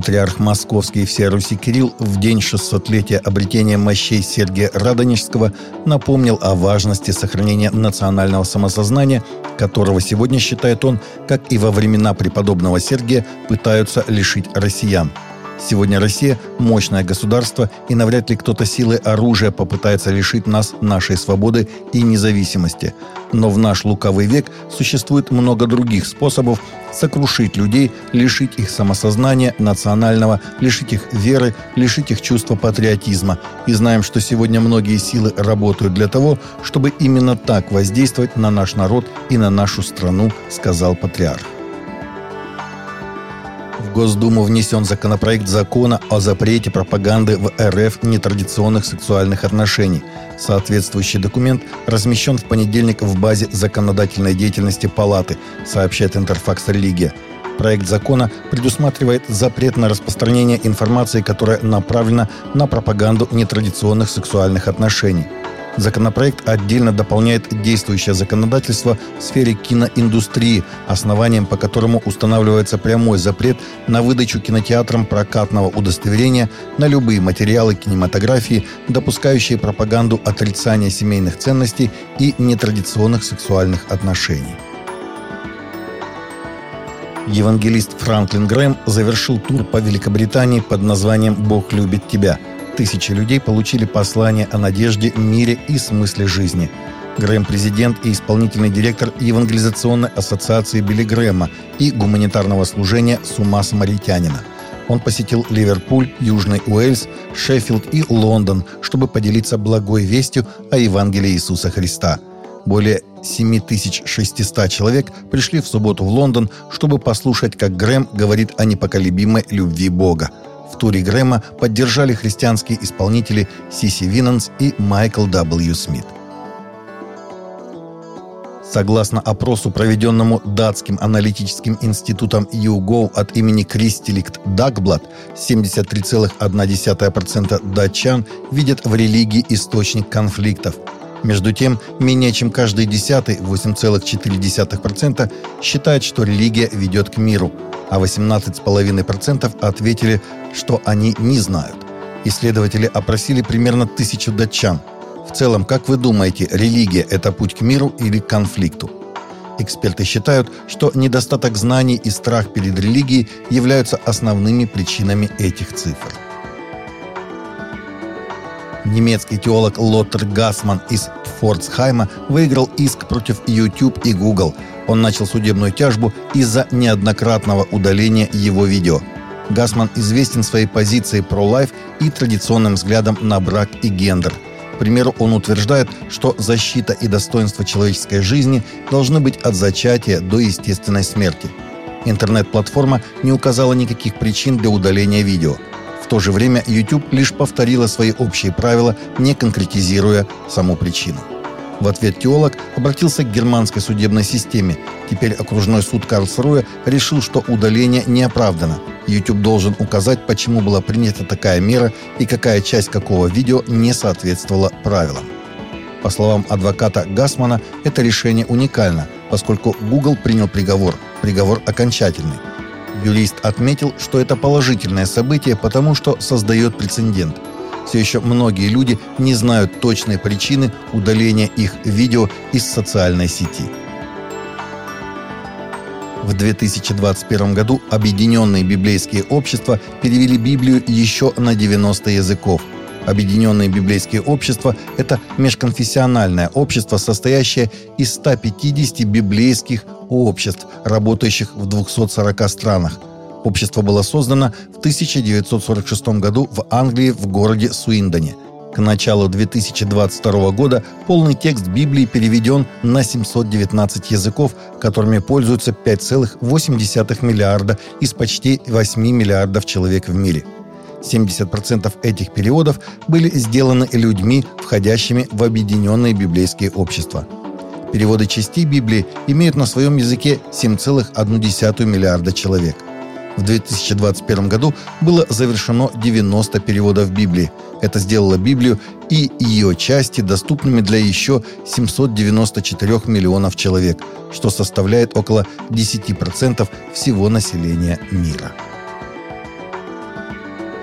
Патриарх Московский и всея Руси Кирилл в день 600-летия обретения мощей Сергия Радонежского напомнил о важности сохранения национального самосознания, которого сегодня, считает он, как и во времена преподобного Сергия, пытаются лишить россиян – Сегодня Россия – мощное государство, и навряд ли кто-то силой оружия попытается лишить нас нашей свободы и независимости. Но в наш лукавый век существует много других способов сокрушить людей, лишить их самосознания национального, лишить их веры, лишить их чувства патриотизма. И знаем, что сегодня многие силы работают для того, чтобы именно так воздействовать на наш народ и на нашу страну, сказал патриарх. В Госдуму внесен законопроект закона о запрете пропаганды в РФ нетрадиционных сексуальных отношений. Соответствующий документ размещен в понедельник в базе законодательной деятельности Палаты, сообщает Интерфакс «Религия». Проект закона предусматривает запрет на распространение информации, которая направлена на пропаганду нетрадиционных сексуальных отношений – Законопроект отдельно дополняет действующее законодательство в сфере киноиндустрии, основанием по которому устанавливается прямой запрет на выдачу кинотеатрам прокатного удостоверения на любые материалы кинематографии, допускающие пропаганду отрицания семейных ценностей и нетрадиционных сексуальных отношений. Евангелист Франклин Грэм завершил тур по Великобритании под названием «Бог любит тебя», Тысячи людей получили послание о надежде, мире и смысле жизни. Грэм – президент и исполнительный директор Евангелизационной ассоциации Билли Грэма и гуманитарного служения «С ума самаритянина». Он посетил Ливерпуль, Южный Уэльс, Шеффилд и Лондон, чтобы поделиться благой вестью о Евангелии Иисуса Христа. Более 7600 человек пришли в субботу в Лондон, чтобы послушать, как Грэм говорит о непоколебимой любви Бога – в туре Грэма поддержали христианские исполнители Сиси Винанс и Майкл W. Смит. Согласно опросу, проведенному датским аналитическим институтом YouGov от имени Кристиликт Дагблад, 73,1% датчан видят в религии источник конфликтов. Между тем, менее чем каждый десятый, 8,4%, считает, что религия ведет к миру – а 18,5% ответили, что они не знают. Исследователи опросили примерно тысячу датчан. В целом, как вы думаете, религия – это путь к миру или к конфликту? Эксперты считают, что недостаток знаний и страх перед религией являются основными причинами этих цифр. Немецкий теолог Лоттер Гасман из Фордсхайма выиграл иск против YouTube и Google – он начал судебную тяжбу из-за неоднократного удаления его видео. Гасман известен своей позицией про лайф и традиционным взглядом на брак и гендер. К примеру, он утверждает, что защита и достоинство человеческой жизни должны быть от зачатия до естественной смерти. Интернет-платформа не указала никаких причин для удаления видео. То же время YouTube лишь повторила свои общие правила, не конкретизируя саму причину. В ответ теолог обратился к германской судебной системе. Теперь окружной суд Карлсруэ решил, что удаление не оправдано. YouTube должен указать, почему была принята такая мера и какая часть какого видео не соответствовала правилам. По словам адвоката Гасмана, это решение уникально, поскольку Google принял приговор, приговор окончательный. Юрист отметил, что это положительное событие, потому что создает прецедент – все еще многие люди не знают точной причины удаления их видео из социальной сети. В 2021 году Объединенные библейские общества перевели Библию еще на 90 языков. Объединенные библейские общества – это межконфессиональное общество, состоящее из 150 библейских обществ, работающих в 240 странах – Общество было создано в 1946 году в Англии в городе Суиндоне. К началу 2022 года полный текст Библии переведен на 719 языков, которыми пользуются 5,8 миллиарда из почти 8 миллиардов человек в мире. 70% этих переводов были сделаны людьми, входящими в объединенные библейские общества. Переводы частей Библии имеют на своем языке 7,1 миллиарда человек – в 2021 году было завершено 90 переводов Библии. Это сделало Библию и ее части доступными для еще 794 миллионов человек, что составляет около 10% всего населения мира.